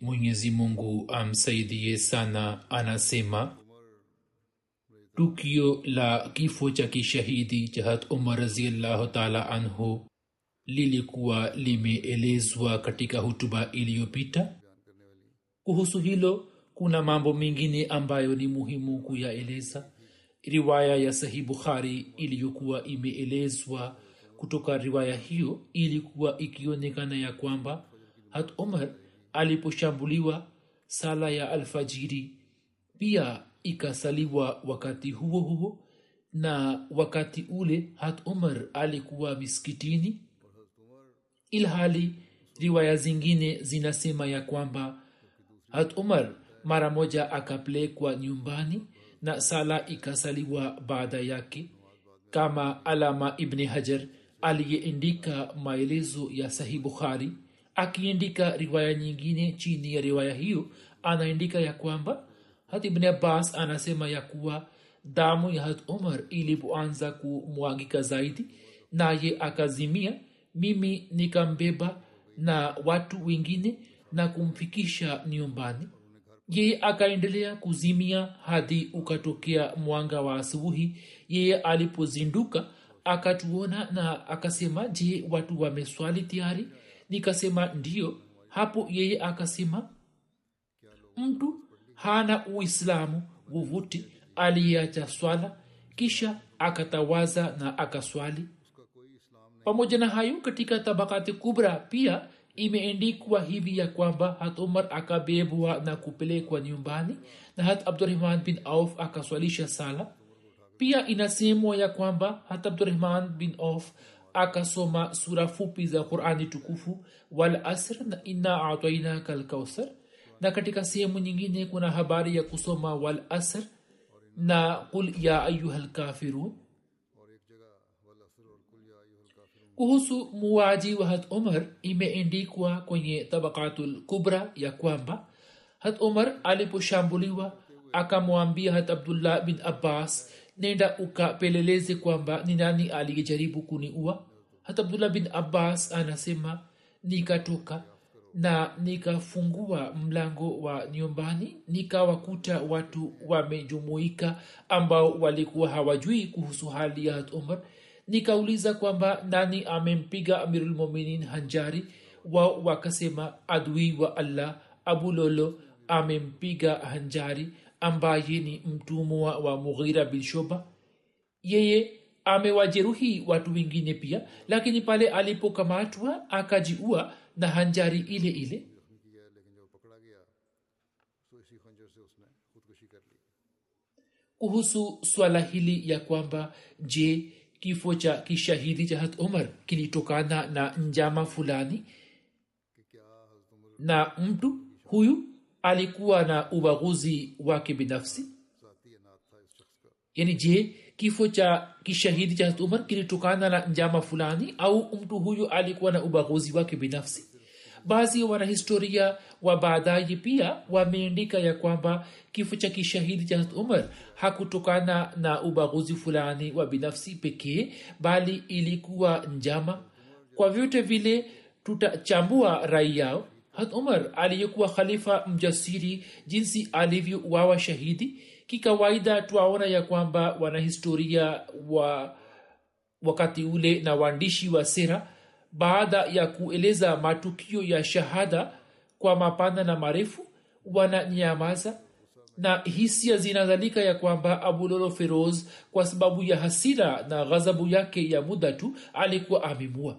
Mwenyezi mungu amsaidie sana anasema tukio la kifo cha kishahidi cha hat umar raziallahu taala anhu lilikuwa limeelezwa katika hutuba iliyopita. Kuhusu hilo kuna mambo mengine ambayo ni muhimu kuyaeleza. Riwaya ya sahih bukhari iliyokuwa imeelezwa kutoka riwaya hiyo ilikuwa ikionekana ya kwamba hat umar aliposhambuliwa sala ya alfajiri pia ikasaliwa wakati huo huo na wakati ule hat umar alikuwa miskitini ilhali riwaya zingine zinasema ya kwamba hat umar mara moja akapelekwa nyumbani na sala ikasaliwa baada yake kama alama ibni hajar aliyeendika maelezo ya sahih bukhari akiandika riwaya nyingine chini ya riwaya hiyo anaandika ya kwamba hat abbas anasema ya kuwa damu ya hat umar ilipoanza kumwagika zaidi naye akazimia mimi nikambeba na watu wengine na kumfikisha nyumbani. Yeye akaendelea kuzimia hadi ukatokea mwanga wa asubuhi. Yeye alipozinduka akatuona na akasema je watu wameswali tayari nikasema ndiyo. Hapo yeye akasema mtu hana uislamu wowote aliyeacha swala kisha akatawaza na akaswali. Pamoja na hayo katika tabakati kubra pia imeendikwa hivi ya kwamba hat umar akabebwa na kupelekwa nyumbani na hat abdurahman bin auf akaswalisha sala. Pia inasemwa ya kwamba hat abdurahman bin auf akasoma sura fupi za qurani tukufu wal na inna atainaka lkausar na katika sehemu nyingine kuna habari ya kusoma wal na qul ya ayuha lkafirun kuhusu muwaji wa hat umar imeendikwa kwenye tabakatul kubra ya kwamba hat umar aliposhambuliwa akamwambia hat abdullah bin abbas nenda ukapeleleze kwamba ni nani aliyejaribu kuniua. Hata abdullah bin abbas anasema nikatoka na nikafungua mlango wa nyumbani nikawakuta watu wamejumuika ambao walikuwa hawajui kuhusu hali ya hat umar nikauliza kwamba nani amempiga amirulmuminin hanjari? Wao wakasema adui wa allah abu lolo amempiga hanjari ambaye ni mtumwa wa mughira bin shoba. Yeye amewajeruhi watu wengine pia lakini pale alipokamatwa akajiua na hanjari ile ile. Kuhusu swala hili ya kwamba je kifo cha kishahidi cha hat umar kilitokana na njama fulani? Na mtu huyu alikuwa na ubaguzi wake binafsi? Yani je kifo cha kishahidi cha umar kilitokana na njama fulani au mtu huyu alikuwa na ubaguzi wake binafsi? Baadhi wanahistoria wa baadaye pia wameandika ya kwamba kifo cha kishahidi cha umar hakutokana na ubaguzi fulani wa binafsi pekee bali ilikuwa njama. Kwa vyote vile tutachambua rai yao hat umar aliyekuwa khalifa mjasiri jinsi alivyouawa shahidi kikawaida twaona ya kwamba wanahistoria wa wakati ule na waandishi wa sera baada ya kueleza matukio ya shahada kwa mapana na marefu wananyamaza na hisia zinazalika ya kwamba abulolo feroz kwa sababu ya hasira na ghadhabu yake ya muda tu alikuwa amemua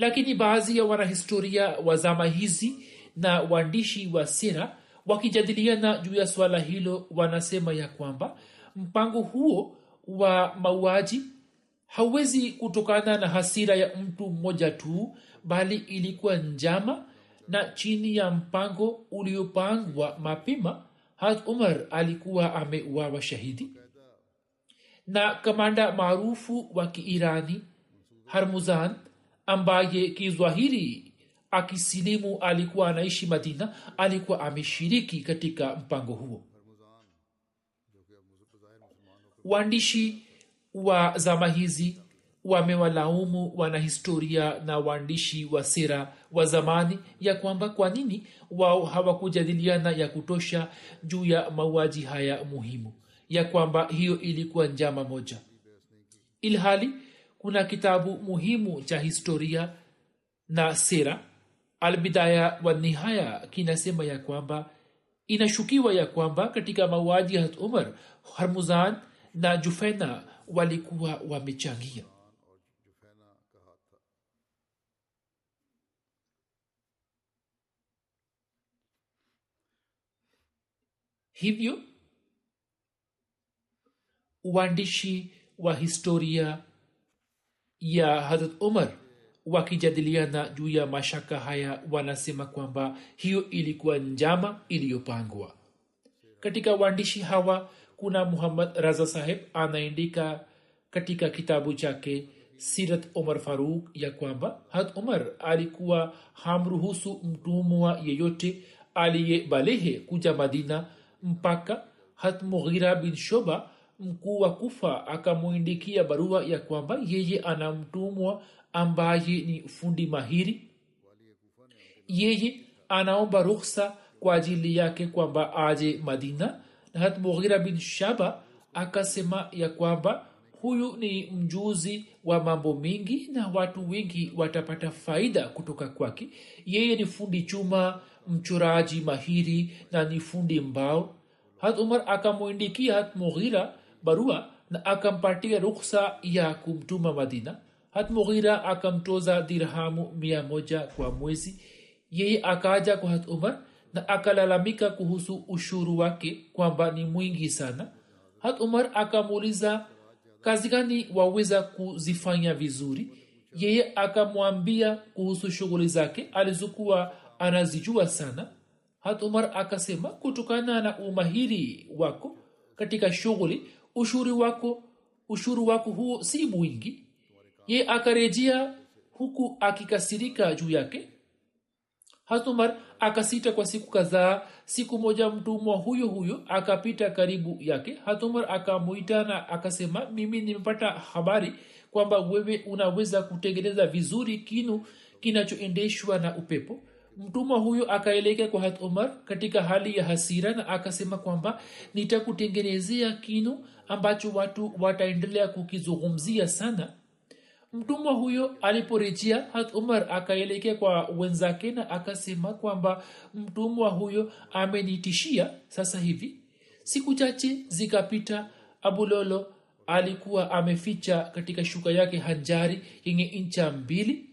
lakini baadhi ya wanahistoria wa zama hizi na waandishi wa sera wakijadiliana juu ya swala hilo wanasema ya kwamba mpango huo wa mauaji hauwezi kutokana na hasira ya mtu mmoja tu bali ilikuwa njama na chini ya mpango uliopangwa mapema had umar alikuwa ameuawa shahidi. Na kamanda maarufu wa kiirani harmuzan ambaye kizwahiri akisilimu alikuwa anaishi madina alikuwa ameshiriki katika mpango huo. Waandishi wa zama hizi wamewalaumu wanahistoria na waandishi wa sera wa zamani ya kwamba kwa nini wao hawakujadiliana ya kutosha juu ya mauaji haya muhimu ya kwamba hiyo ilikuwa njama moja. Ilhali kuna kitabu muhimu cha historia na sera. Albidaya wa nihaya kinasema ya kwamba inashukiwa ya kwamba katika mauaji ya umar harmuzan na jufena walikuwa wamechangia. Hivyo uandishi wa historia ya harat umar wakijadiliana juu ya mashaka haya wanasema kwamba hiyo ilikuwa njama iliyopangwa. Katika waandishi hawa kuna muhammad raza saheb anaandika katika kitabu chake sirat umar faruk ya kwamba hat umar alikuwa hamruhusu mtumwa yeyote aliyebalehe kuja madina mpaka hat mughira bin shoba mkuu wa kufa akamwindikia barua ya kwamba yeye ana mtumwa ambaye ni fundi mahiri. Yeye anaomba rukhsa kwa ajili yake kwamba aje madina. Na mughira bin shaba akasema ya kwamba huyu ni mjuzi wa mambo mingi na watu wengi watapata faida kutoka kwake. Yeye ni fundi chuma mchoraji mahiri na ni fundi mbao. Hat umar akamwindikia hat mughira barua na akampatia ruksa ya kumtuma madina. Hatmughira akamtoza dirhamu mia moja kwa mwezi. Yeye akaja kwa hat umar na akalalamika kuhusu ushuru wake kwamba ni mwingi sana. Hat umar akamuuliza kazi gani waweza kuzifanya vizuri? Yeye akamwambia kuhusu shughuli zake alizokuwa anazijua sana. Hat umar akasema kutokana na umahiri wako katika shughuli ushuru wako ushuru wako huo si mwingi. Ye akarejea huku akikasirika juu yake. Hatumar akasita kwa siku kadhaa. Siku moja mtumwa huyo huyo akapita karibu yake. Hatumar akamuita akasema mimi nimepata habari kwamba wewe unaweza kutengeneza vizuri kinu kinachoendeshwa na upepo. Mtumwa huyo akaelekea kwa hat katika hali ya hasira na akasema kwamba nitakutengenezea kinu ambacho watu wataendelea kukizungumzia sana. Mtumwa huyo aliporejea hat umar akaelekea kwa wenzake na akasema kwamba mtumwa huyo amenitishia sasa hivi. Siku chache zikapita abulolo alikuwa ameficha katika shuka yake hanjari yenye ncha mbili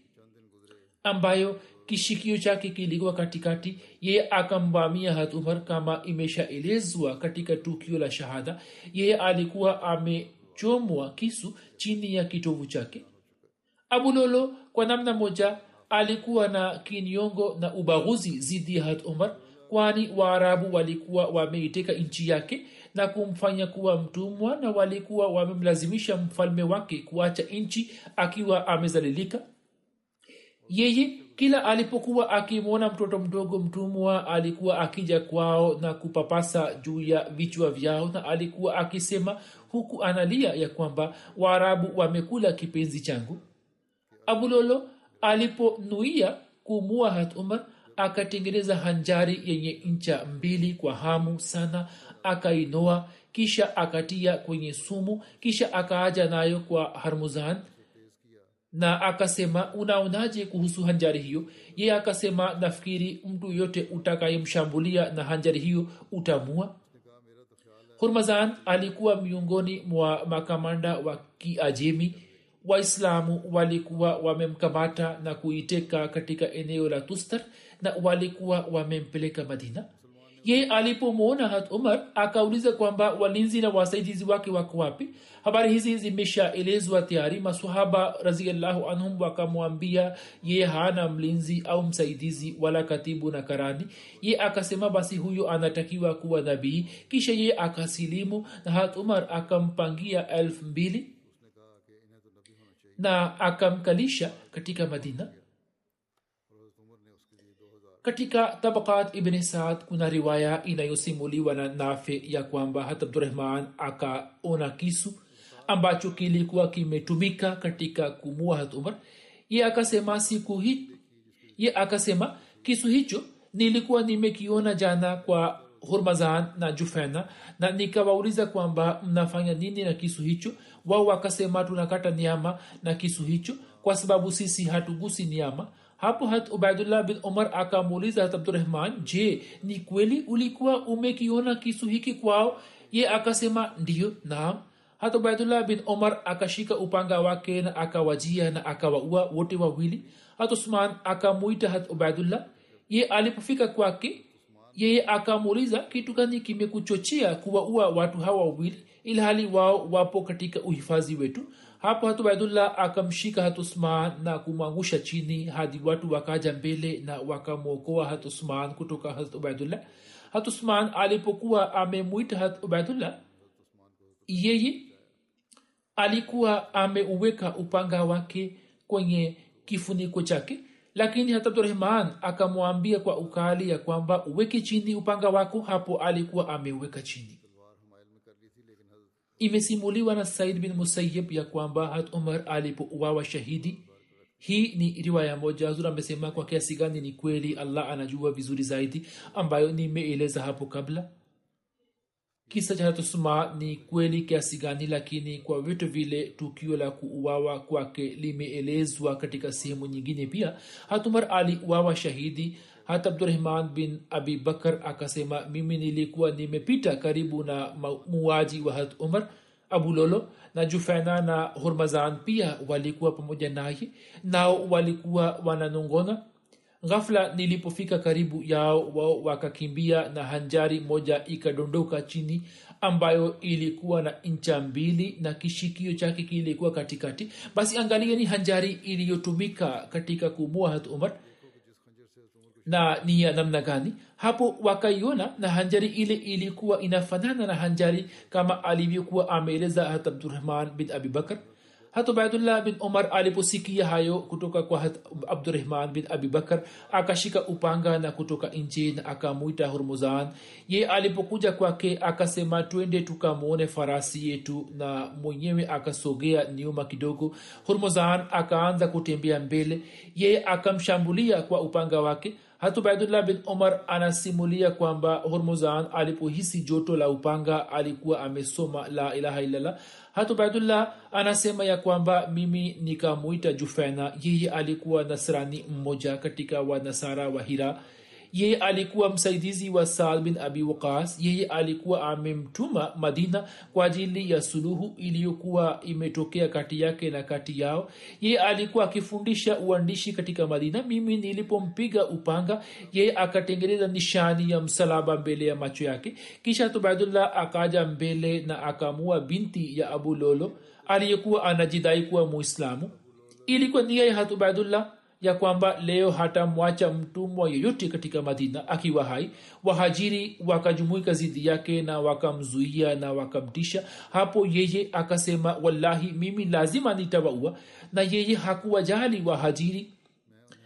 ambayo kishikio chake kilikuwa katikati yeye akamvamia hat kama imeshaelezwa katika tukio la shahada. Yeye alikuwa amechomwa kisu chini ya kitovu chake. Abulolo kwa namna moja alikuwa na kinyongo na ubaguzi zidi ya hat umar kwani waarabu walikuwa wameiteka nchi yake na kumfanya kuwa mtumwa na walikuwa wamemlazimisha mfalme wake kuacha nchi akiwa amezalilika yeye kila alipokuwa akimwona mtoto mdogo mtumwa alikuwa akija kwao na kupapasa juu ya vichwa vyao na alikuwa akisema huku analia ya kwamba waarabu wamekula kipenzi changu. Abulolo aliponuia kumua hat umar akatengeneza hanjari yenye ncha mbili kwa hamu sana akainoa kisha akatia kwenye sumu kisha akaaja nayo kwa harmuzan na akasema unaonaje kuhusu hanjari hiyo? Ye akasema nafikiri mtu yote utakayemshambulia na hanjari hiyo utamua. Hurmazan alikuwa miongoni mwa makamanda wa kiajemi. Waislamu walikuwa wamemkamata na kuiteka katika eneo la tustar na walikuwa wamempeleka madina ye alipomwona hat umar akauliza kwamba walinzi na wasaidizi wake wako wapi? Habari hizi zimeshaelezwa tayari. Masahaba raziallahu anhum wakamwambia ye hana mlinzi au msaidizi wala katibu na karani. Ye akasema basi huyo anatakiwa kuwa nabii kisha ye akasilimu na hat umar akampangia elfu mbili na akamkalisha katika madina katika tabakat ibni saad kuna riwaya inayosimuliwa na nafe ya kwamba hata abdurahman akaona kisu ambacho kilikuwa kimetumika katika kumua hat umar. Ye akasema siku hi ye akasema kisu hicho nilikuwa nimekiona jana kwa hurmazan na jufena na nikawauliza kwamba mnafanya nini na kisu hicho? Wao wakasema tunakata niama na kisu hicho kwa sababu sisi hatugusi niama hapo hat ubaidullah bin umar akamuuliza hat abdurahman je ni kweli ulikuwa umekiona kisu hiki kwao? Ye akasema ndiyo naam. Hat ubaidullah bin umar akashika upanga wake na akawajia na akawaua wote wawili. Hat usman akamuita hat ubaidullah. Ye alipofika kwake yeye akamuuliza kitu gani kimekuchochea kuwaua watu hawa wawili ilhali wao wapo katika uhifadhi wetu hapo hatu baidullah akamshika hatusman na kumwangusha chini hadi watu wakaja mbele na wakamwokoa hatusman kutoka hat ubaidullah hatusman alipokuwa amemwita hat ubaidullah yeye alikuwa ameuweka upanga wake kwenye kifuniko chake lakini hata abdurahman akamwambia kwa ukali ya kwamba uweke chini upanga wako hapo alikuwa ameuweka chini imesimuliwa na said bin musayib ya kwamba hat umar alipouawa shahidi. Hii ni riwaya moja. Zur amesema kwa kiasi gani ni kweli? Allah anajua vizuri zaidi ambayo nimeeleza hapo kabla. Kisa cha hatusma ni kweli kiasi gani lakini kwa vitu vile tukio la kuuawa kwake limeelezwa katika sehemu nyingine pia. Hatumar aliuawa shahidi hata abdurahman bin abi bakar akasema mimi nilikuwa nimepita karibu na muaji wa harat umar abulolo na jufena na hurmazan pia walikuwa pamoja naye nao walikuwa wananongona. Ghafla nilipofika karibu yao wao wakakimbia na hanjari moja ikadondoka chini ambayo ilikuwa na ncha mbili na kishikio chake kilikuwa katikati. Basi angalieni hanjari iliyotumika katika kumua hat umar na ni ya namna gani? Hapo wakaiona na hanjari ile ilikuwa inafanana na hanjari kama alivyokuwa ameeleza hat abdurahman bin abibakar hata ubaidullah bin umar aliposikia hayo kutoka kwa hat abdurahman bin abibakar akashika upanga na kutoka nje na akamwita hurmuzan ye alipokuja kwake akasema twende tukamwone farasi yetu na mwenyewe akasogea nyuma kidogo. Hurmuzan akaanza kutembea mbele. Ye akamshambulia kwa upanga wake hata ubaidullah bin umar anasimulia kwamba hormuzan alipohisi joto la upanga alikuwa amesoma la ilaha illallah. Hata ubaidullah anasema ya kwamba mimi nikamuita jufena. Yeye alikuwa nasrani mmoja katika wanasara wa hira yeye alikuwa msaidizi wa saad bin abi waqas. Yeye alikuwa amemtuma madina kwa ajili ya suluhu iliyokuwa imetokea kati yake na kati yao. Yeye alikuwa akifundisha uandishi katika madina. Mimi nilipompiga upanga yeye akatengeneza nishani ya msalaba mbele ya macho yake. Kisha tubaidullah akaja mbele na akamua binti ya abu lolo aliyekuwa anajidai kuwa muislamu. Ilikuwa nia hatubaidullah ya kwamba leo hatamwacha mtumwa yeyote katika madina. Akiwa hai wahajiri wakajumuika zidi yake na wakamzuia na wakamtisha. Hapo yeye akasema wallahi mimi lazima nitawaua. Na yeye hakuwajali wahajiri.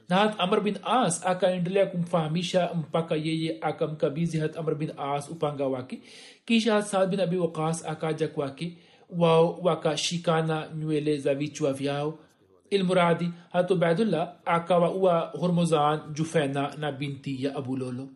Na hat amr bin as akaendelea kumfahamisha mpaka yeye akamkabizi hat amr bin as upanga wake. Kisha hat saad bin abi waqas akaja kwake. Wao wakashikana nywele za vichwa vyao ilmuradi hat ubaidullah akawaua hurmuzan jufaina na binti ya abu lolo.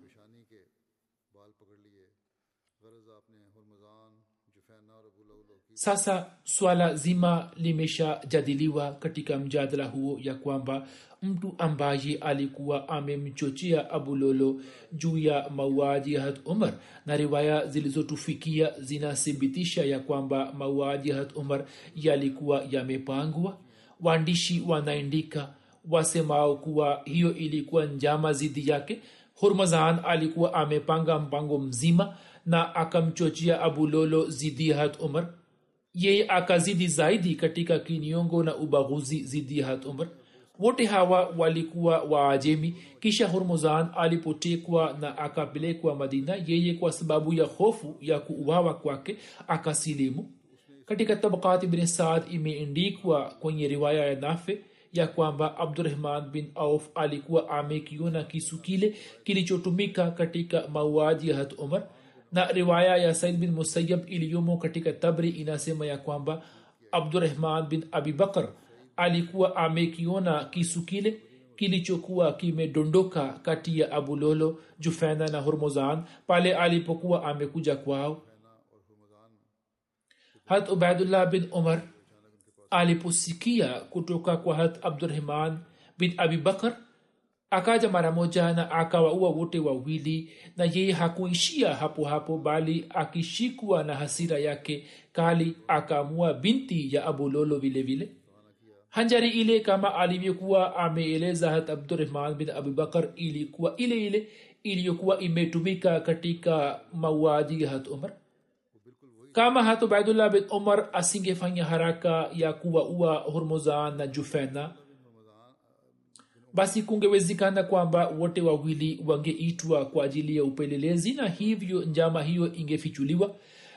Sasa swala zima limeshajadiliwa katika mjadala huo ya kwamba mtu ambaye alikuwa amemchochea abulolo juu ya mauaji ya hat umar na riwaya zilizotufikia zinathibitisha ya kwamba mauaji ya hat umar yalikuwa yamepangwa waandishi wanaandika wasemao kuwa hiyo ilikuwa njama zidi yake. Hurmazan alikuwa amepanga mpango mzima na akamchochea abulolo zidi hat umar yeye akazidi zaidi katika kiniongo na ubaguzi zidi hat umar wote hawa walikuwa waajemi. Kisha hurmuzan alipotekwa na akapelekwa madina yeye kwa sababu ya hofu ya kuuawa kwake akasilimu katika tabakati bin saad imeendikwa kwenye riwaya ya nafe ya kwamba abdurahman bin auf alikuwa amekiona kisu kile kilichotumika katika mauaji ya hat umar. Na riwaya ya said bin musayab iliyomo katika tabri inasema ya kwamba abdurahman bin abibakar alikuwa amekiona kisu kile kilichokuwa kimedondoka kati ya abulolo jufena na hormozan pale alipokuwa amekuja kwao hat ubaidullah bin umar aliposikia kutoka kwa hat abdurahman bin abibakar akaja mara moja na akawaua wote wawili na yeye hakuishia hapo hapo bali akishikwa na hasira yake kali akaamua binti ya abulolo vile vile. Hanjari ile kama alivyokuwa ameeleza hat abdurrahman bin abubakar ilikuwa ile ile iliyokuwa imetumika katika mauaji ya hat umar kama hata ubaidullah bin umar asingefanya haraka ya kuwaua hormozan na jufena basi kungewezekana kwamba wote wawili wangeitwa kwa ajili ya upelelezi na hivyo njama hiyo ingefichuliwa.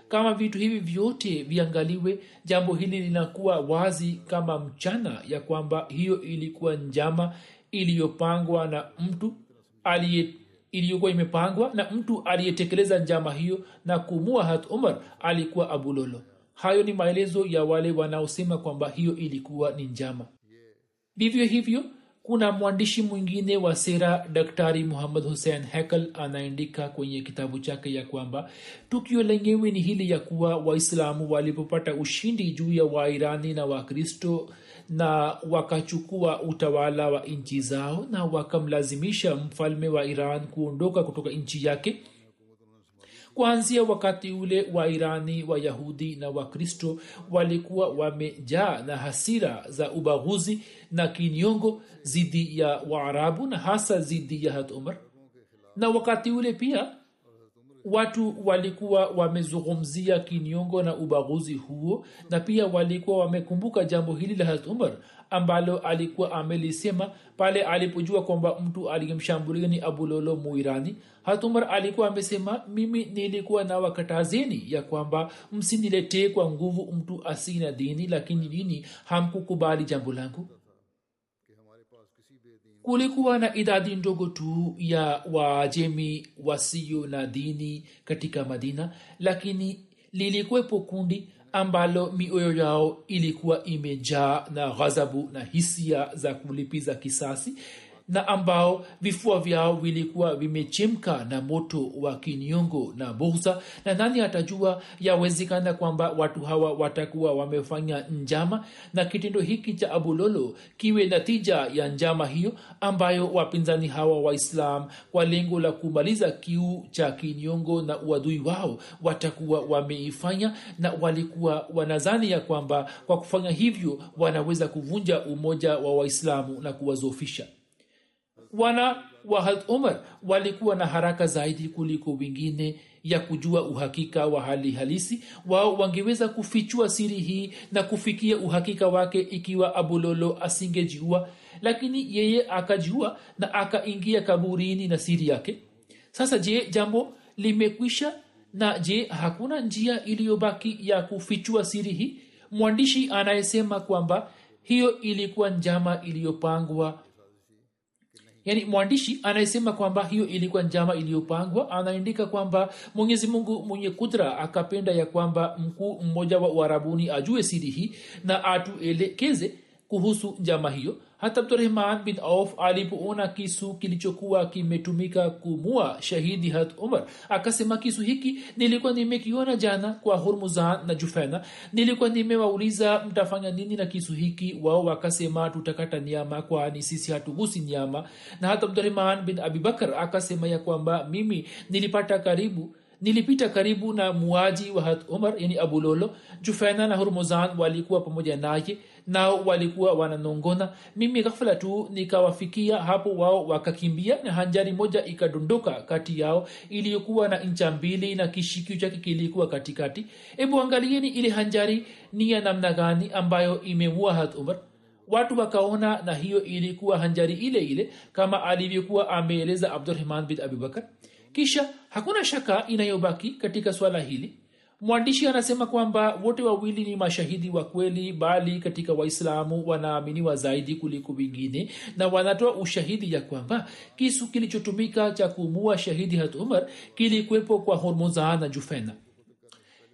Kama vitu hivi vyote viangaliwe jambo hili linakuwa wazi kama mchana ya kwamba hiyo ilikuwa njama iliyopangwa na mtu aliye iliyokuwa imepangwa na mtu aliyetekeleza njama hiyo na kumua hat umar alikuwa abulolo hayo ni maelezo ya wale wanaosema kwamba hiyo ilikuwa ni njama. Vivyo hivyo kuna mwandishi mwingine wa sera daktari muhammad hussein hekel anaandika kwenye kitabu chake ya kwamba tukio lenyewe ni hili ya kuwa waislamu walipopata ushindi juu ya wairani na wakristo na wakachukua utawala wa nchi zao na wakamlazimisha mfalme wa iran kuondoka kutoka nchi yake. Kuanzia wakati ule wairani wayahudi na wakristo walikuwa wamejaa na hasira za ubaguzi na kinyongo zidi ya waarabu na hasa zidi ya hat umar na wakati ule pia watu walikuwa wamezungumzia kinyongo na ubaguzi huo na pia walikuwa wamekumbuka jambo hili la hat umar ambalo alikuwa amelisema pale alipojua kwamba mtu aliyemshambulia ni abulolo muirani. Umar alikuwa amesema mimi nilikuwa na wakatazeni ya kwamba msiniletee kwa nguvu mtu asina dini lakini dini hamkukubali jambo langu kulikuwa na idadi ndogo tu ya waajemi wasio na dini katika madina lakini lilikuwepo kundi ambalo mioyo yao ilikuwa imejaa na ghadhabu na hisia za kulipiza kisasi na ambao vifua vyao vilikuwa vimechemka na moto wa kinyongo na bughza na nani atajua yawezekana kwamba watu hawa watakuwa wamefanya njama? Na kitendo hiki cha abulolo kiwe natija ya njama hiyo ambayo wapinzani hawa waislam kwa lengo la kumaliza kiu cha kinyongo na uadui wao watakuwa wameifanya? Na walikuwa wanazani ya kwamba kwa kufanya hivyo wanaweza kuvunja umoja wa waislamu na kuwazofisha wana wa umar walikuwa na haraka zaidi kuliko wengine ya kujua uhakika wa hali halisi. Wao wangeweza kufichua siri hii na kufikia uhakika wake ikiwa abulolo asingejiua lakini yeye akajiua na akaingia kaburini na siri yake. Sasa je jambo limekwisha? Na je hakuna njia iliyobaki ya kufichua siri hii? Mwandishi anayesema kwamba hiyo ilikuwa njama iliyopangwa yaani mwandishi anayesema kwamba hiyo ilikuwa njama iliyopangwa anaandika kwamba mwenyezi mungu mwenye kudra akapenda ya kwamba mkuu mmoja wa uharabuni ajue siri hii na atuelekeze kuhusu njama hiyo hata abdurahman bin auf alipoona kisu kilichokuwa kimetumika kumua shahidi hat umar akasema kisu hiki nilikuwa nimekiona jana kwa hurmuzan na jufena. Nilikuwa nimewauliza mtafanya nini na kisu hiki? Wao wakasema tutakata nyama kwani sisi hatugusi nyama. Na hata abdurahman bin abibakar akasema ya kwamba mimi nilipata karibu nilipita karibu na muaji wa hat umar yani abulolo jufena na hurmuzan walikuwa pamoja naye nao walikuwa wananongona. Mimi ghafla tu nikawafikia hapo wao wakakimbia na hanjari moja ikadondoka kati yao iliyokuwa na ncha mbili na kishikio chake kilikuwa katikati. Hebu angalieni ile hanjari ni ya namna gani ambayo imeua hat watu wakaona na hiyo ilikuwa hanjari ile ile kama alivyokuwa ameeleza abdurahman bin abubakar kisha hakuna shaka inayobaki katika swala hili mwandishi anasema kwamba wote wawili ni mashahidi wa kweli bali katika waislamu wanaaminiwa zaidi kuliko wengine na wanatoa ushahidi ya kwamba kisu kilichotumika cha kuumua shahidi hat umar kilikuwepo kwa hormozaa na jufena.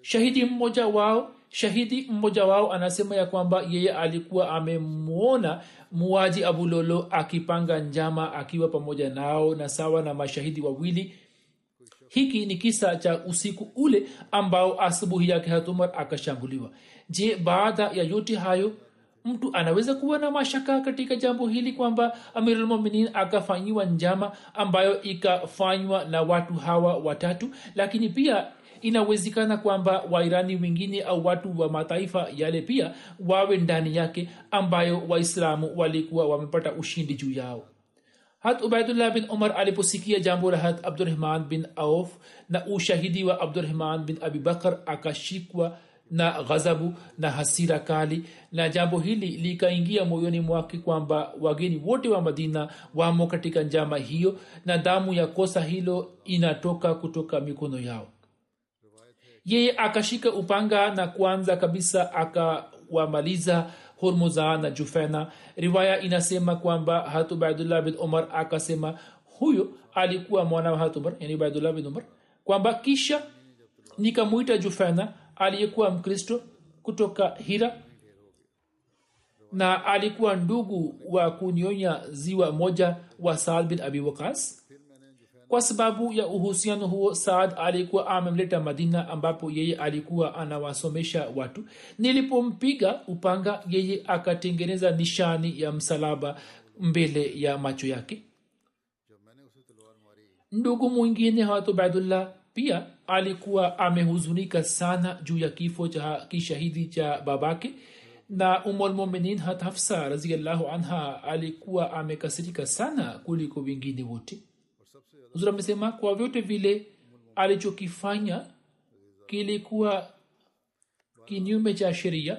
Shahidi mmoja wao shahidi mmoja wao anasema ya kwamba yeye alikuwa amemwona muaji abulolo akipanga njama akiwa pamoja nao na sawa na mashahidi wawili hiki ni kisa cha usiku ule ambao asubuhi yake hatumar akashambuliwa. Je baada ya yote hayo mtu anaweza kuwa na mashaka katika jambo hili kwamba amirulmuminin akafanyiwa njama ambayo ikafanywa na watu hawa watatu? Lakini pia inawezekana kwamba wairani wengine au watu wa mataifa yale pia wawe ndani yake ambayo waislamu walikuwa wamepata ushindi juu yao hat ubaidullah bin umar aliposikia jambo la hat abdurahman bin auf na ushahidi wa abdurahman bin abibakar akashikwa na ghadhabu na hasira kali na jambo hili likaingia moyoni mwake kwamba wageni wote wa madina wamo katika njama hiyo na damu ya kosa hilo inatoka kutoka mikono yao. Yeye akashika upanga na kwanza kabisa akawamaliza hormuza na jufena. Riwaya inasema kwamba hat ubaidullah bin umar akasema huyo alikuwa mwana wa hatumar yani ubaidullah bin umar kwamba kisha nikamwita jufena aliyekuwa mkristo kutoka hira na alikuwa ndugu wa kunyonya ziwa moja wa saad bin abi waqas kwa sababu ya uhusiano huo saad alikuwa amemleta madina ambapo yeye alikuwa anawasomesha watu. Nilipompiga upanga yeye akatengeneza nishani ya msalaba mbele ya macho yake. Ndugu mwingine hawatu baidullah pia alikuwa amehuzunika sana juu ya kifo cha kishahidi cha babake. Na umulmuminin hat hafsa raziallahu anha alikuwa amekasirika sana kuliko wengine wote huzur amesema kwa vyote vile alichokifanya kilikuwa kinyume cha sheria.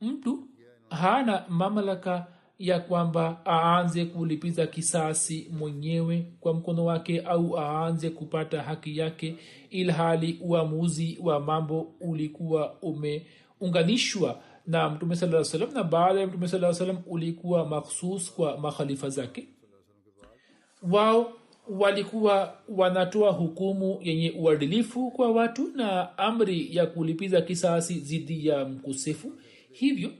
Mtu hana mamlaka ya kwamba aanze kulipiza kisasi mwenyewe kwa mkono wake au aanze kupata haki yake ilhali uamuzi wa mambo ulikuwa umeunganishwa na mtume saa salam na baada ya mtume saa salam ulikuwa makhsus kwa makhalifa zake. Wao walikuwa wanatoa hukumu yenye uadilifu kwa watu na amri ya kulipiza kisasi dhidi ya mkosefu hivyo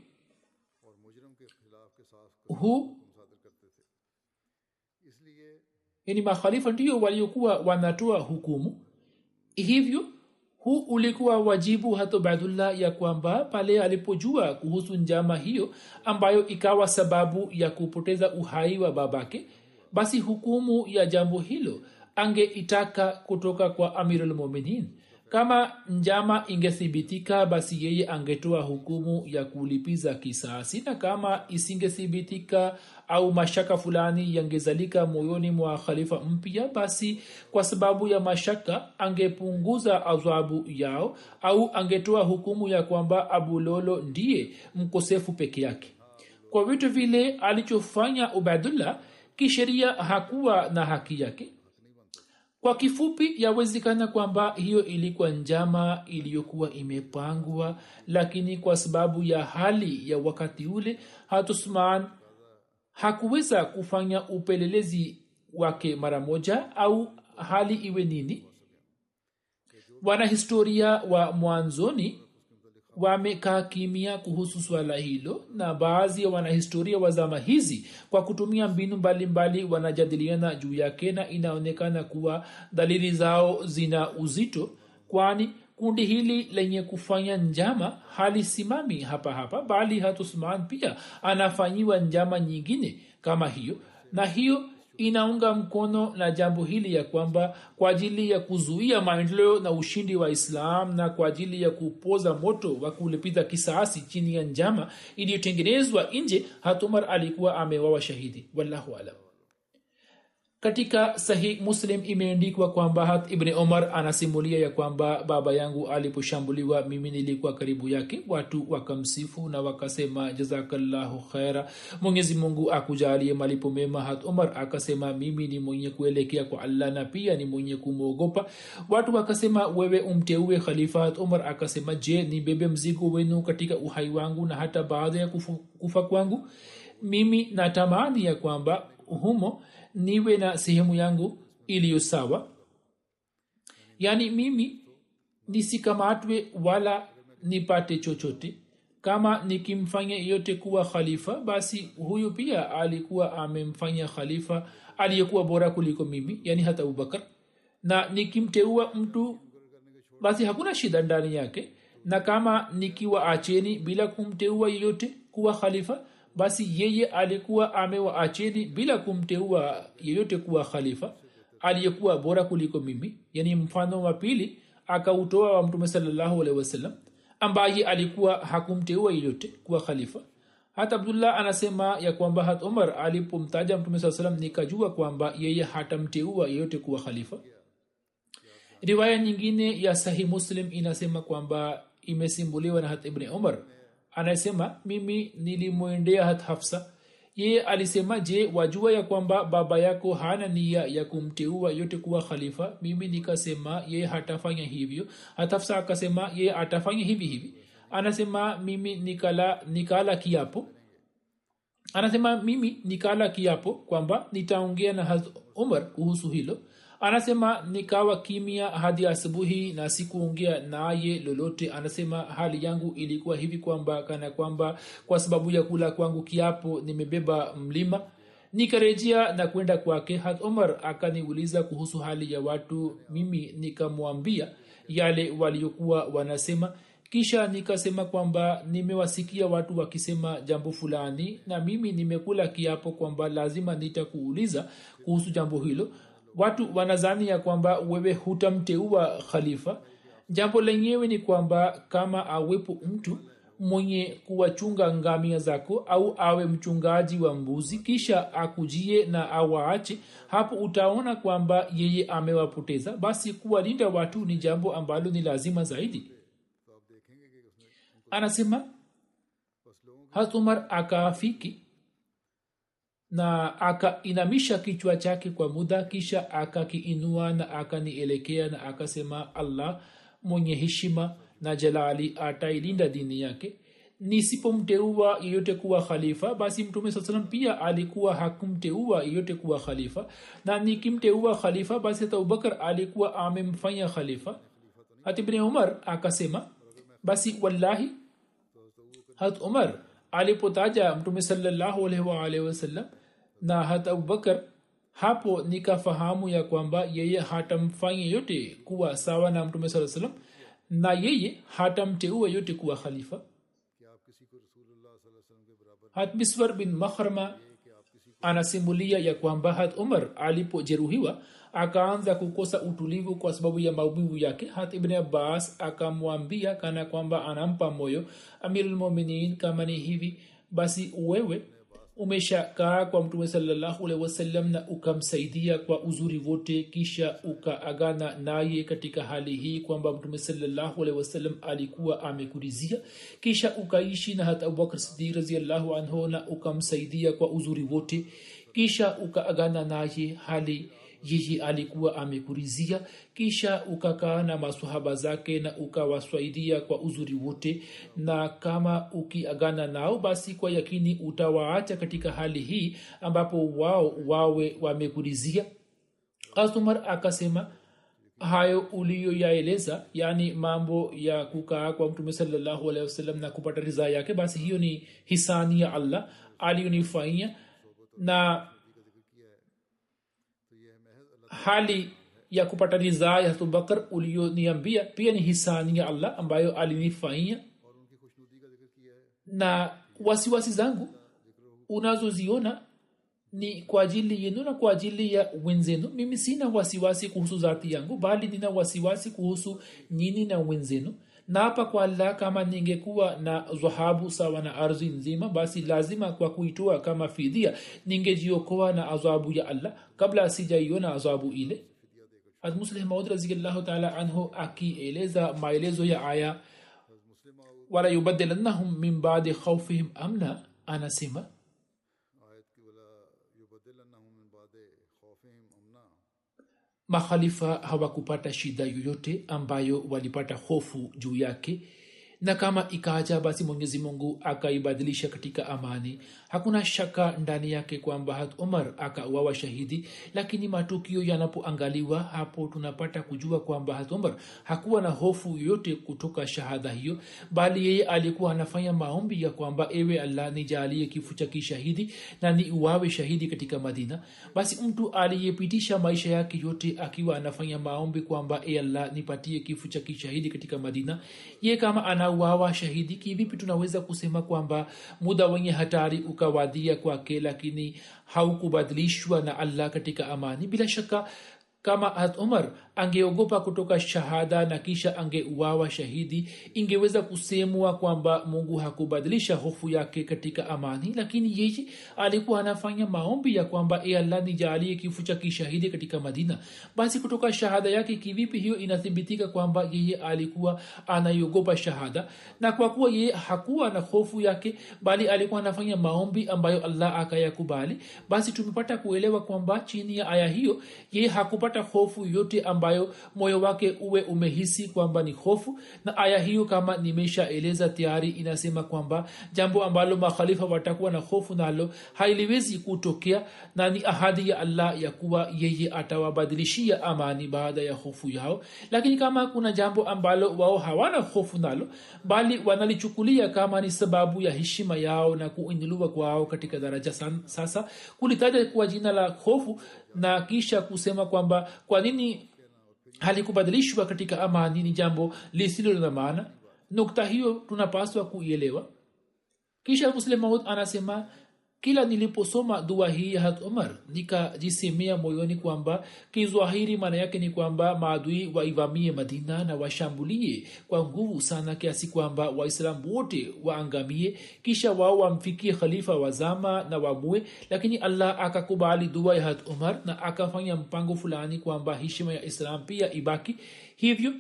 huu yani makhalifa ndio waliokuwa wanatoa hukumu. Hivyo huu ulikuwa wajibu hata baidullah ya kwamba pale alipojua kuhusu njama hiyo ambayo ikawa sababu ya kupoteza uhai wa babake basi hukumu ya jambo hilo angeitaka kutoka kwa amirulmuminin kama njama ingethibitika basi yeye angetoa hukumu ya kulipiza kisasi. Na kama isingethibitika au mashaka fulani yangezalika moyoni mwa khalifa mpya basi kwa sababu ya mashaka angepunguza adhabu yao au angetoa hukumu ya kwamba abulolo ndiye mkosefu peke yake. Kwa vitu vile alichofanya ubaidullah kisheria hakuwa na haki yake. Kwa kifupi yawezekana kwamba hiyo ilikuwa njama iliyokuwa imepangwa lakini kwa sababu ya hali ya wakati ule hatusman hakuweza kufanya upelelezi wake mara moja au hali iwe nini. Wanahistoria wa mwanzoni wamekaa kimia kuhusu swala hilo na baadhi ya wanahistoria wa zama hizi kwa kutumia mbinu mbalimbali wanajadiliana juu yake na inaonekana kuwa dalili zao zina uzito kwani kundi hili lenye kufanya njama halisimami hapa hapa bali hatusman pia. Anafanyiwa njama nyingine kama hiyo na hiyo inaunga mkono na jambo hili ya kwamba kwa ajili ya kuzuia maendeleo na ushindi wa islam na kwa ajili ya kupoza moto wa kulipiza kisasi chini ya njama iliyotengenezwa nje hatumar alikuwa amewawa shahidi. Wallahu alam katika sahih muslim imeandikwa kwamba hat ibni omar anasimulia ya kwamba baba yangu aliposhambuliwa mimi nilikuwa karibu yake. Watu wakamsifu na wakasema jazakallahu khaira. Mwenyezi mungu akujalie malipo mema hat omar akasema mimi ni mwenye kuelekea kwa allah na pia ni mwenye kumwogopa. Watu wakasema wewe umteue khalifa hat omar akasema je nibebe mzigo wenu katika uhai wangu na hata baada ya kufa, kufa kwangu? Mimi natamani ya kwamba humo niwe na sehemu yangu iliyo sawa. Yaani mimi nisikamatwe wala nipate chochote. Kama nikimfanya yeyote kuwa khalifa basi huyu pia alikuwa amemfanya khalifa aliyekuwa bora kuliko mimi yani hata abubakar na nikimteua mtu basi hakuna shida ndani yake. Na kama nikiwa acheni bila kumteua yeyote kuwa khalifa basi yeye alikuwa amewaacheni bila kumteua yeyote kuwa khalifa aliyekuwa bora kuliko mimi. Yani mfano wa pili akautoa wa mtume salallahu alehi wasallam ambaye alikuwa hakumteua yeyote kuwa khalifa. Hata abdullah anasema ya kwamba hat umar alipomtaja mtume saa salam nikajua kwamba yeye hatamteua yeyote kuwa khalifa. Riwaya nyingine ya sahih muslim inasema kwamba imesimbuliwa na hat ibni umar anasema mimi nilimwendea hafsa. Yeye alisema je wajua ya kwamba baba yako hana nia ya kumteua yote kuwa khalifa? Mimi nikasema yeye hatafanya hivyo. Hatafsa akasema yeye atafanya hivi hivi. Anasema mimi nikala nikala kiapo anasema mimi nikala kiapo kwamba nitaongea na hat umar kuhusu hilo. Anasema nikawa kimya hadi asubuhi na sikuongea naye lolote. Anasema hali yangu ilikuwa hivi kwamba kana kwamba kwa sababu ya kula kwangu kiapo nimebeba mlima. Nikarejea na kwenda kwake hat omar akaniuliza kuhusu hali ya watu. Mimi nikamwambia yale waliokuwa wanasema kisha nikasema kwamba nimewasikia watu wakisema jambo fulani na mimi nimekula kiapo kwamba lazima nitakuuliza kuhusu jambo hilo. Watu wanazani ya kwamba wewe hutamteua khalifa. Jambo lenyewe ni kwamba kama awepo mtu mwenye kuwachunga ngamia zako au awe mchungaji wa mbuzi kisha akujie na awaache hapo utaona kwamba yeye amewapoteza. Basi kuwalinda watu ni jambo ambalo ni lazima zaidi anasema hat umar akaafiki na akainamisha kichwa chake kwa muda kisha akakiinua na akanielekea na akasema allah mwenye heshima na jalali atailinda dini yake nisipomteua yeyote kuwa khalifa basi mtume saa salam pia alikuwa hakumteua yeyote kuwa khalifa. Na nikimteua khalifa basi hata abubakar alikuwa amemfanya khalifa. Hatibni umar akasema basi wallahi hat umar alipotaja mtume salallahu alaihi waalihi wasallam na hat abubakar hapo nikafahamu ya kwamba yeye hatamfanya yote kuwa sawa na mtume saa salam na yeye hatamteua yote kuwa khalifa. Hat miswar bin makhrama anasimulia ya kwamba hat umar alipojeruhiwa akaanza kukosa utulivu kwa sababu ya maumivu yake. Hat ibn abbas akamwambia kana kwamba anampa moyo amirulmuminin kama ni hivi basi wewe umeshakaa kwa mtume salallahu wasallam na ukamsaidia kwa uzuri wote kisha ukaagana naye katika hali hii kwamba mtume salallahu wasallam alikuwa amekurizia kisha ukaishi na hata abubakr sidik raziallahu anhu na ukamsaidia kwa uzuri wote kisha ukaagana naye hali yeye alikuwa amekurizia kisha ukakaa na masahaba zake na ukawaswaidia kwa uzuri wote na kama ukiagana nao basi kwa yakini utawaacha katika hali hii ambapo wao wawe wamekurizia. Asumar akasema hayo uliyoyaeleza yaani mambo ya kukaa kwa mtume salllahu alehi wasallam na kupata ridhaa yake basi hiyo ni hisani ya allah aliyonifanyia na hali ya kupata ridhaa ya abubakar uliyoniambia pia ni hisani ya allah ambayo alinifanyia. Na wasiwasi zangu unazoziona ni kwa ajili yenu na kwa ajili ya wenzenu. Mimi sina wasiwasi kuhusu zati yangu bali nina wasiwasi kuhusu nyini na wenzenu na hapa kwa allah kama ningekuwa na dhahabu sawa na ardhi nzima basi lazima kwa kuitoa kama fidhia ningejiokoa na adhabu ya allah kabla asijaiona adhabu ile. Hadmusleh maud raziallahu taala anhu akieleza maelezo ya aya wala yubadilannahum min baadi khaufihim amna anasema makhalifa hawakupata shida yoyote ambayo walipata hofu juu yake na kama ikaaja basi mwenyezi mungu akaibadilisha katika amani hakuna shaka ndani yake kwamba hat umar akauawa shahidi lakini matukio yanapoangaliwa hapo tunapata kujua kwamba hat umar hakuwa na hofu yoyote kutoka shahada hiyo bali yeye alikuwa anafanya maombi ya kwamba ewe allah nijalie kifo cha kishahidi na ni uwawe shahidi katika madina. Basi mtu aliyepitisha maisha yake yote akiwa anafanya maombi kwamba e allah nipatie kifo cha kishahidi katika madina ye kama anauawa shahidi kivipi tunaweza kusema kwamba muda wenye hatari ukawadia kwake lakini haukubadilishwa na allah katika amani. Bila shaka kama hat umar angeogopa kutoka shahada na kisha angeuawa shahidi ingeweza kusemwa kwamba mungu hakubadilisha hofu yake katika amani. Lakini yeye alikuwa anafanya maombi ya kwamba e allah nijaalie kifo cha kishahidi katika madina. Basi kutoka shahada yake kivipi hiyo inathibitika kwamba yeye alikuwa anaiogopa shahada? Na kwa kuwa yeye hakuwa na hofu yake bali alikuwa anafanya maombi ambayo allah akayakubali basi tumepata kuelewa kwamba chini ya aya hiyo yeye hakupata hofu yote ambayo moyo wake uwe umehisi kwamba ni hofu. Na aya hiyo kama nimeshaeleza tayari inasema kwamba jambo ambalo makhalifa watakuwa na hofu nalo hailiwezi kutokea na ni ahadi ya allah ya kuwa yeye atawabadilishia amani baada ya hofu yao. Lakini kama kuna jambo ambalo wao hawana hofu nalo bali wanalichukulia kama ni sababu ya heshima yao na kuinuliwa kwao katika daraja san, sasa kulitaja kuwa jina la hofu na kisha kusema kwamba kwa nini halikubadilishwa katika amani ni jambo lisilo na maana. Nukta hiyo tunapaswa kuielewa. Kisha muslemaud anasema kila niliposoma dua hii ya hat umar nikajisemea moyoni kwamba kizwahiri maana yake ni kwamba maadui waivamie madina na washambulie kwa nguvu sana kiasi kwamba waislamu wote waangamie kisha wao wamfikie khalifa wazama na wamue. Lakini allah akakubali dua ya hat umar na akafanya mpango fulani kwamba heshima ya islam pia ibaki. Hivyo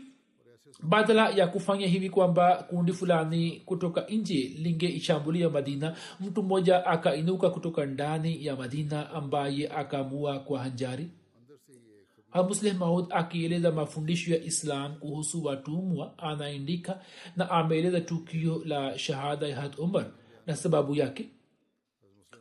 badala ya kufanya hivi kwamba kundi fulani kutoka nje lingeishambulia madina mtu mmoja akainuka kutoka ndani ya madina ambaye akamua kwa hanjari. Hamusleh maud akieleza mafundisho ya islam kuhusu watumwa anaandika na ameeleza tukio la shahada ya had umar na sababu yake?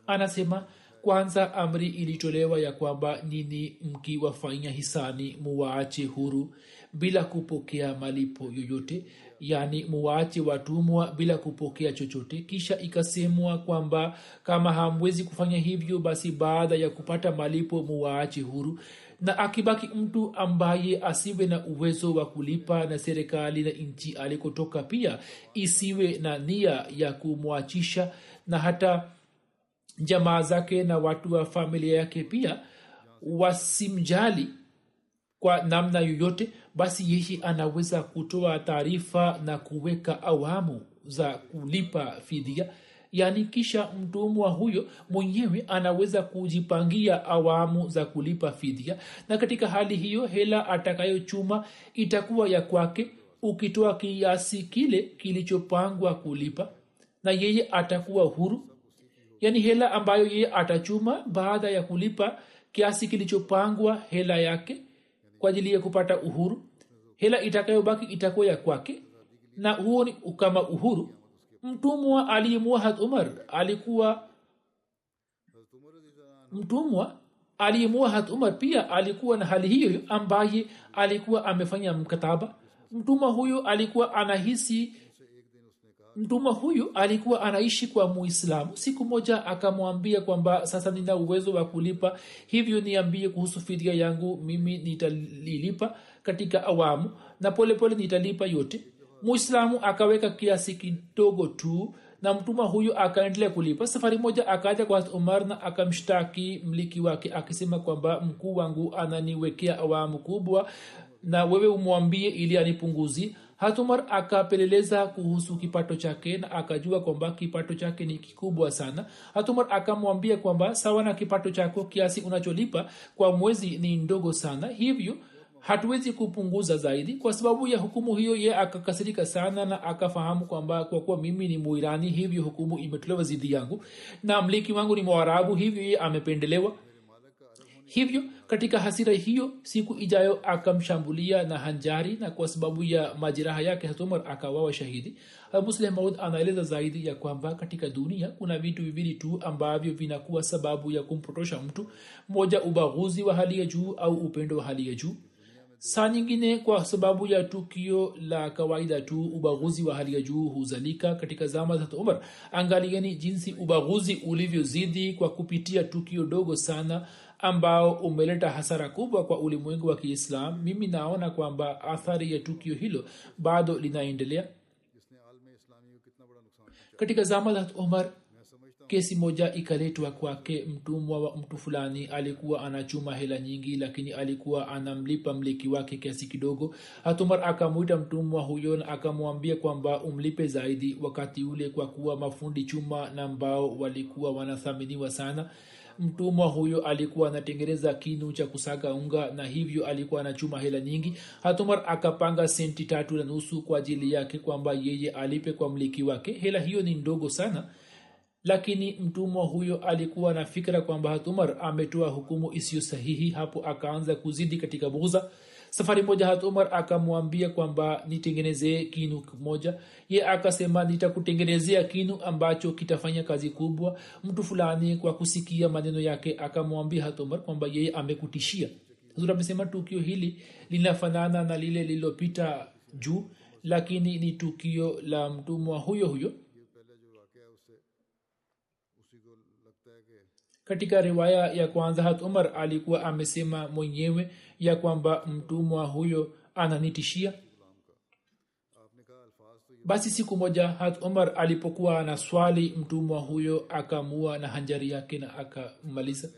Anasema kwanza amri ilitolewa ya kwamba nini mkiwafanya hisani muwaache huru bila kupokea malipo yoyote. Yaani muwaache watumwa bila kupokea chochote. Kisha ikasemwa kwamba kama hamwezi kufanya hivyo basi baada ya kupata malipo muwaache huru. Na akibaki mtu ambaye asiwe na uwezo wa kulipa na serikali na nchi alikotoka pia isiwe na nia ya kumwachisha. Na hata jamaa zake na watu wa familia yake pia wasimjali kwa namna yoyote basi yeye anaweza kutoa taarifa na kuweka awamu za kulipa fidia. Yaani kisha mtumwa huyo mwenyewe anaweza kujipangia awamu za kulipa fidia. Na katika hali hiyo hela atakayochuma itakuwa ya kwake ukitoa kiasi kile kilichopangwa kulipa na yeye atakuwa huru. Yaani hela ambayo yeye atachuma baada ya kulipa kiasi kilichopangwa hela yake kwa ajili ya kupata uhuru hela itakayobaki itakuwa ya kwake na huo ni kama uhuru. Mtumwa aliyemua hat umar alikuwa mtumwa aliyemua hat umar pia alikuwa na hali hiyo ambaye alikuwa amefanya mkataba. Mtumwa huyo alikuwa anahisi mtumwa huyu alikuwa anaishi kwa muislamu. Siku moja akamwambia kwamba sasa nina uwezo wa kulipa hivyo niambie kuhusu fidia yangu mimi nitalilipa katika awamu na polepole pole nitalipa yote. Muislamu akaweka kiasi kidogo tu na mtuma huyu akaendelea kulipa. Safari moja akaja kwa umar na akamshtaki mliki wake akisema kwamba mkuu wangu ananiwekea awamu kubwa na wewe umwambie ili anipunguzi. Hatumar akapeleleza kuhusu kipato chake na akajua kwamba kipato chake ni kikubwa sana. Hatumar akamwambia kwamba sawa na kipato chako kiasi unacholipa kwa mwezi ni ndogo sana. Hivyo hatuwezi kupunguza zaidi kwa sababu ya hukumu hiyo. Ye akakasirika sana na akafahamu kwamba kwa kuwa mimi ni muirani hivyo hukumu imetolewa zidi yangu na mliki wangu ni mwarabu hivyo ye amependelewa. Hivyo katika hasira hiyo siku ijayo akamshambulia na hanjari na kwa sababu ya majeraha yake hatumar akawawa shahidi. Muslim maud anaeleza zaidi ya kwamba katika dunia kuna vitu viwili tu ambavyo vinakuwa sababu ya kumpotosha mtu. Moja ubaguzi wa hali ya juu au upendo wa hali ya juu saa nyingine kwa sababu ya tukio la kawaida tu ubaguzi wa hali ya juu huzalika katika zama za umar. Angalieni jinsi ubaguzi ulivyozidi kwa kupitia tukio dogo sana ambao umeleta hasara kubwa kwa ulimwengu wa kiislam. Mimi naona kwamba athari ya tukio hilo bado linaendelea. Katika zama za umar kesi moja ikaletwa kwake mtumwa wa mtu fulani. Alikuwa anachuma hela nyingi lakini alikuwa anamlipa mliki wake kiasi kidogo. Hatumar akamwita mtumwa huyo na akamwambia kwamba umlipe zaidi. Wakati ule kwa kuwa mafundi chuma na mbao walikuwa wanathaminiwa sana mtumwa huyo alikuwa anatengeneza kinu cha kusaga unga na hivyo alikuwa anachuma hela nyingi. Hatumar akapanga senti tatu na nusu kwa ajili yake kwamba yeye alipe kwa mliki wake. Hela hiyo ni ndogo sana lakini mtumwa huyo alikuwa na fikira kwamba hatumar ametoa hukumu isiyo sahihi hapo akaanza kuzidi katika bughza safari moja hatumar akamwambia kwamba nitengenezee kinu moja ye akasema nitakutengenezea kinu ambacho kitafanya kazi kubwa. Mtu fulani kwa kusikia maneno yake akamwambia hatumar kwamba yeye amekutishia. Huzur amesema tukio hili linafanana na lile lililopita juu lakini ni tukio la mtumwa huyo huyo katika riwaya ya kwanza hat umar alikuwa amesema mwenyewe ya kwamba mtumwa huyo ananitishia. Basi siku moja hat umar alipokuwa na swali mtumwa huyo akamua na hanjari yake na akamaliza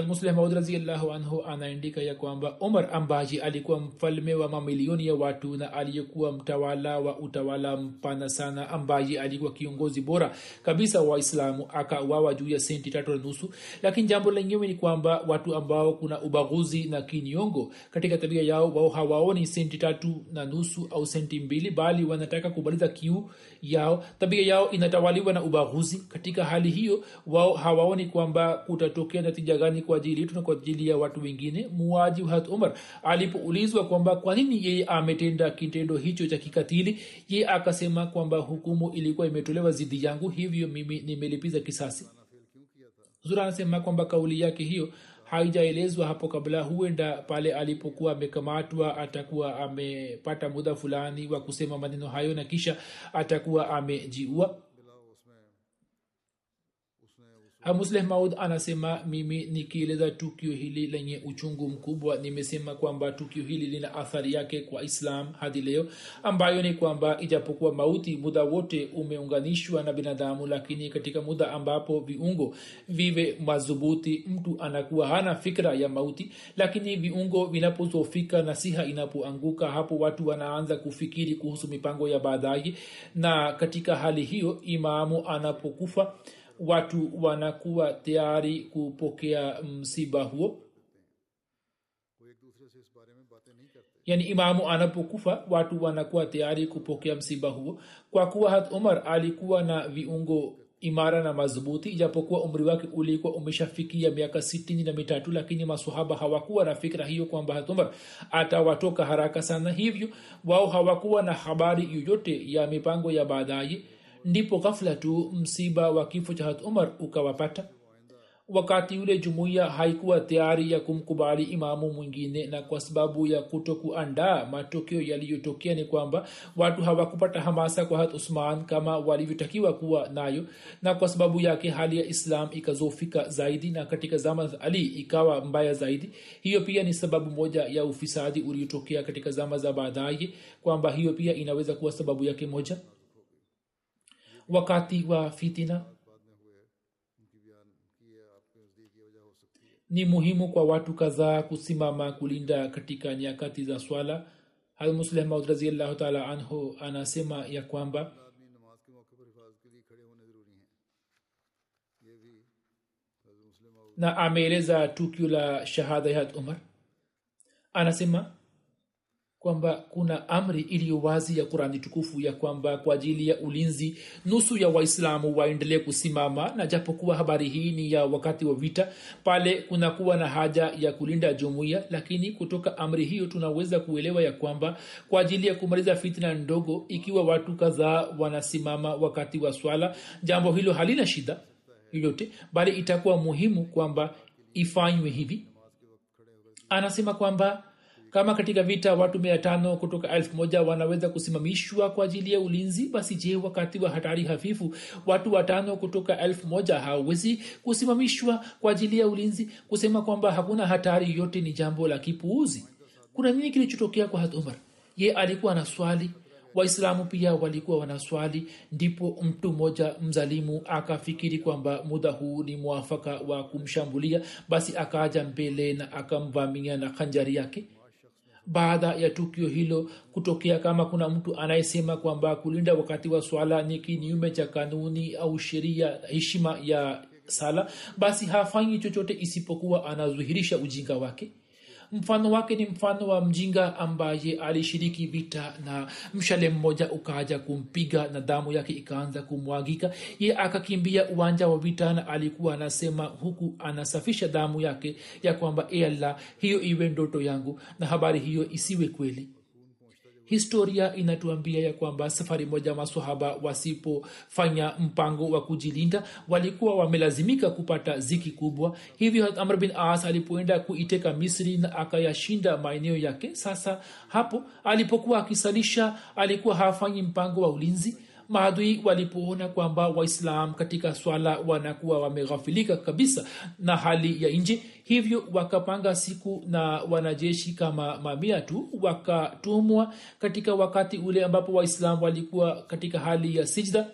muslim maud raziallahu anhu anaandika ya kwamba umar ambaji alikuwa mfalme wa mamilioni ya watu na aliyekuwa mtawala wa utawala mpana sana. Ambaye alikuwa kiongozi bora kabisa wa waislamu akawawa juu ya senti tatu na nusu. Lakini jambo lenyewe ni kwamba watu ambao kuna ubaguzi na kinyongo katika tabia yao wao hawaoni senti tatu na nusu au senti mbili bali wanataka kubaliza kiu yao. Tabia yao inatawaliwa na ubaguzi. Katika hali hiyo wao hawaoni kwamba kutatokea natija gani kwa ajili yetu na kwa ajili ya watu wengine. Muaji hat umar alipoulizwa kwamba kwa nini yeye ametenda kitendo hicho cha kikatili ye akasema kwamba hukumu ilikuwa imetolewa zidi yangu hivyo mimi nimelipiza kisasi. Zura anasema kwamba kauli yake hiyo haijaelezwa hapo kabla huenda pale alipokuwa amekamatwa atakuwa amepata muda fulani wa kusema maneno hayo na kisha atakuwa amejiua hamusleh maud anasema mimi nikieleza tukio hili lenye uchungu mkubwa nimesema kwamba tukio hili lina athari yake kwa islam hadi leo ambayo ni kwamba ijapokuwa mauti muda wote umeunganishwa na binadamu lakini katika muda ambapo viungo vive madhubuti mtu anakuwa hana fikra ya mauti. Lakini viungo vinapozofika na siha inapoanguka hapo watu wanaanza kufikiri kuhusu mipango ya baadaye. Na katika hali hiyo imamu anapokufa watu wanakuwa tayari kupokea msiba huo. Yani imamu anapokufa watu wanakuwa tayari kupokea msiba huo. Kwa kuwa hat umar alikuwa na viungo imara na madhubuti ijapokuwa umri wake ulikuwa umeshafikia miaka sitini na mitatu lakini masahaba hawakuwa na fikra hiyo kwamba hatumar atawatoka haraka sana. Hivyo wao hawakuwa na habari yoyote ya mipango ya baadaye ndipo ghafla tu msiba wa kifo cha hat umar ukawapata. Wakati yule jumuiya haikuwa tayari ya kumkubali imamu mwingine na kwa sababu ya kuto kuandaa matokeo yaliyotokea ni kwamba watu hawakupata hamasa kwa hat usman kama walivyotakiwa kuwa nayo na kwa sababu yake hali ya islam ikazofika zaidi na katika zama za ali ikawa mbaya zaidi. Hiyo pia ni sababu moja ya ufisadi uliotokea katika zama za baadaye kwamba hiyo pia inaweza kuwa sababu yake moja wakati wa fitina. Ni muhimu kwa watu kadhaa kusimama kulinda katika nyakati za swala. Halmusleh maud raziallahu taala anhu anasema ya kwamba na ameeleza tukio la shahada ya umar. Anasema kwamba kuna amri iliyo wazi ya kurani tukufu ya kwamba kwa ajili ya ulinzi nusu ya waislamu waendelee kusimama na japokuwa habari hii ni ya wakati wa vita pale kunakuwa na haja ya kulinda jumuiya lakini kutoka amri hiyo tunaweza kuelewa ya kwamba kwa ajili ya kumaliza fitna ndogo ikiwa watu kadhaa wanasimama wakati wa swala jambo hilo halina shida yoyote bali itakuwa muhimu kwamba ifanywe hivi. Anasema kwamba kama katika vita watu mia tano kutoka elfu moja wanaweza kusimamishwa kwa ajili ya ulinzi basi je wakati wa hatari hafifu watu watano kutoka elfu moja hawawezi kusimamishwa kwa ajili ya ulinzi? Kusema kwamba hakuna hatari yote ni jambo la kipuuzi. Kuna nini kilichotokea kwa hat ye alikuwa na swali. Waislamu pia walikuwa wanaswali ndipo mtu mmoja mzalimu akafikiri kwamba muda huu ni mwafaka wa kumshambulia. Basi akaja mbele na akamvamia na khanjari yake baada ya tukio hilo kutokea. Kama kuna mtu anayesema kwamba kulinda wakati wa swala ni kinyume cha kanuni au sheria heshima ya sala basi hafanyi chochote isipokuwa anazuhirisha ujinga wake mfano wake ni mfano wa mjinga ambaye alishiriki vita na mshale mmoja ukaja kumpiga na damu yake ikaanza kumwagika. Ye akakimbia uwanja wa vita na alikuwa anasema huku anasafisha damu yake ya kwamba e allah hiyo iwe ndoto yangu na habari hiyo isiwe kweli historia inatuambia ya kwamba safari moja masahaba wasipofanya mpango wa kujilinda walikuwa wamelazimika kupata ziki kubwa. Hivyo amr bin as alipoenda kuiteka misri na akayashinda maeneo yake sasa hapo alipokuwa akisalisha alikuwa hafanyi mpango wa ulinzi maadui walipoona kwamba waislam katika swala wanakuwa wameghafilika kabisa na hali ya nje hivyo wakapanga siku na wanajeshi kama mamia tu wakatumwa katika wakati ule ambapo waislam walikuwa katika hali ya sijda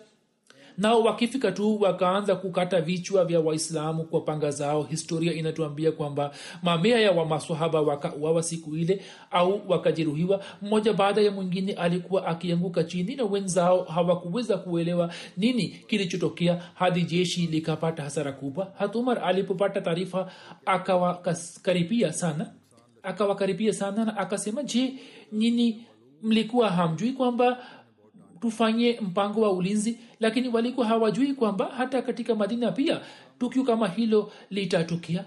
nao wakifika tu wakaanza kukata vichwa vya waislamu kwa panga zao. Historia inatuambia kwamba mamea ya wamasahaba wakauawa siku ile au wakajeruhiwa. Mmoja baada ya mwingine alikuwa akianguka chini na wenzao hawakuweza kuelewa nini kilichotokea hadi jeshi likapata hasara kubwa. Hatumar alipopata taarifa akawakaribia sana. Akawakaribia sana na akasema je nini mlikuwa hamjui kwamba tufanye mpango wa ulinzi lakini walikuwa hawajui kwamba hata katika madina pia tukio kama hilo litatukia.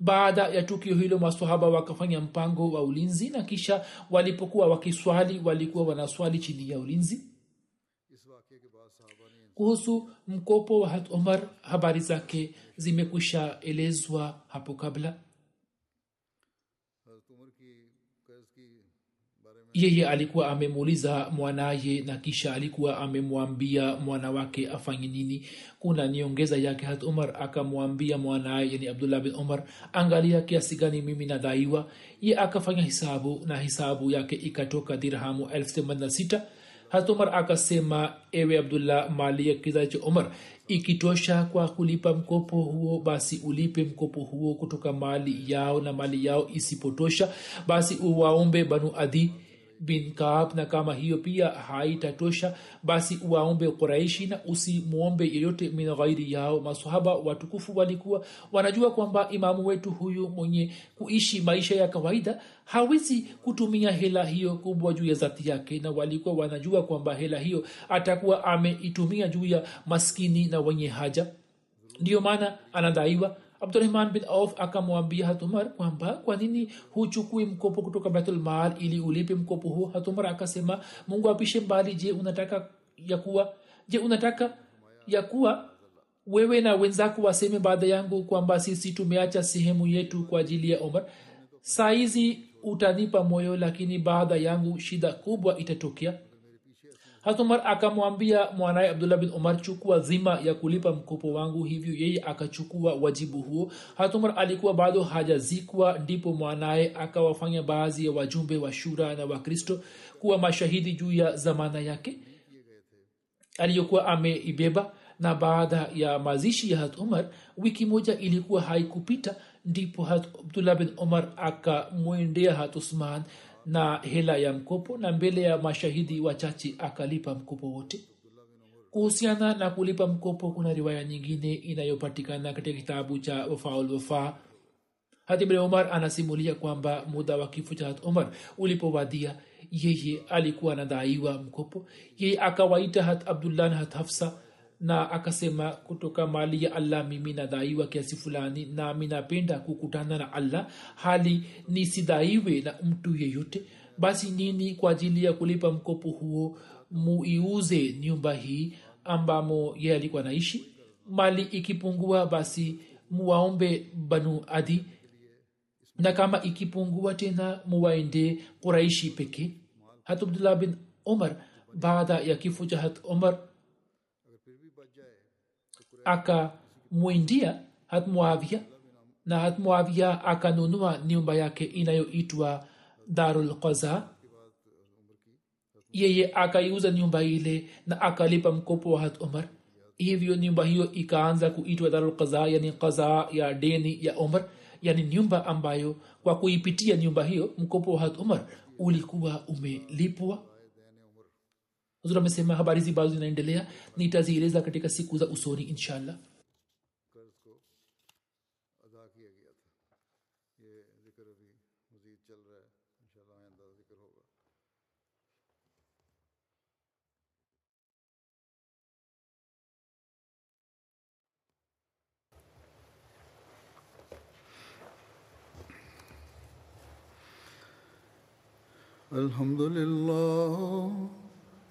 Baada ya tukio hilo masahaba wakafanya mpango wa ulinzi na kisha walipokuwa wakiswali walikuwa wanaswali chini ya ulinzi. Kuhusu mkopo wa hat omar habari zake zimekwisha elezwa hapo kabla yeye alikuwa amemuuliza mwanaye na kisha alikuwa amemwambia mwana wake afanye nini. Kuna niongeza yake hat umar akamwambia mwanaye yani abdullah bin umar angalia kiasi gani mimi nadaiwa. Ye akafanya hisabu na hisabu yake ikatoka dirhamu elfu themanini na sita. Hat umar akasema ewe abdullah mali ya kizazi cha umar ikitosha kwa kulipa mkopo huo basi ulipe mkopo huo kutoka mali yao na mali yao isipotosha basi uwaombe banu adhi bin na kama hiyo pia haitatosha basi waombe quraishi na usimwombe yeyote min ghairi yao. Masahaba watukufu walikuwa wanajua kwamba imamu wetu huyu mwenye kuishi maisha ya kawaida hawezi kutumia hela hiyo kubwa juu ya zati yake na walikuwa wanajua kwamba hela hiyo atakuwa ameitumia juu ya maskini na wenye haja. Ndiyo maana anadaiwa abdurahman bin auf akamwambia hatumar kwamba kwa nini huchukui mkopo kutoka baitulmal ili ulipe mkopo huo? Hatumar akasema mungu apishe mbali je unataka ya kuwa je unataka ya kuwa wewe na wenzako waseme baada yangu kwamba sisi tumeacha sehemu yetu kwa ajili ya omar? Saizi utanipa moyo lakini baada yangu shida kubwa itatokea hatumar akamwambia mwanaye abdullah bin umar chukua zima ya kulipa mkopo wangu. Hivyo yeye akachukua wajibu huo. Hatumar alikuwa bado hajazikwa ndipo mwanaye akawafanya baadhi ya wajumbe wa shura na wakristo kuwa mashahidi juu ya zamana yake aliyokuwa ameibeba. Na baada ya mazishi ya hat umar wiki moja ilikuwa haikupita ndipo abdullah bin umar akamwendea hat na hela ya mkopo na mbele ya mashahidi wachache akalipa mkopo wote. Kuhusiana na kulipa mkopo kuna riwaya nyingine inayopatikana katika kitabu cha wafaulwafaa hatibne umar anasimulia kwamba muda wa kifo cha hat umar ulipowadia yeye alikuwa anadaiwa mkopo. Yeye akawaita hat abdullah na hat hafsa na akasema kutoka mali ya allah mimi nadaiwa kiasi fulani nami napenda kukutana na allah. Hali nisidaiwe na mtu yeyote. Basi nini kwa ajili ya kulipa mkopo huo? Muiuze nyumba hii ambamo ye alikuwa naishi mali ikipungua basi muwaombe banu adi. Na kama ikipungua tena muwaende quraishi pekee. Hat abdullah bin umar baada ya kifo cha hat umar akamwindia hatmuavia na hatmuavia akanunua nyumba yake inayoitwa darul qaza. Yeye akaiuza nyumba ile na akalipa mkopo wa hat umar hivyo nyumba hiyo ikaanza kuitwa darul qaza yani qaza ya deni ya umar yani nyumba ambayo kwa kuipitia nyumba hiyo mkopo wa hat umar ulikuwa umelipwa Azura amesema habari zibazo zinaendelea nitazieleza katika siku za usoni inshallah الحمد لله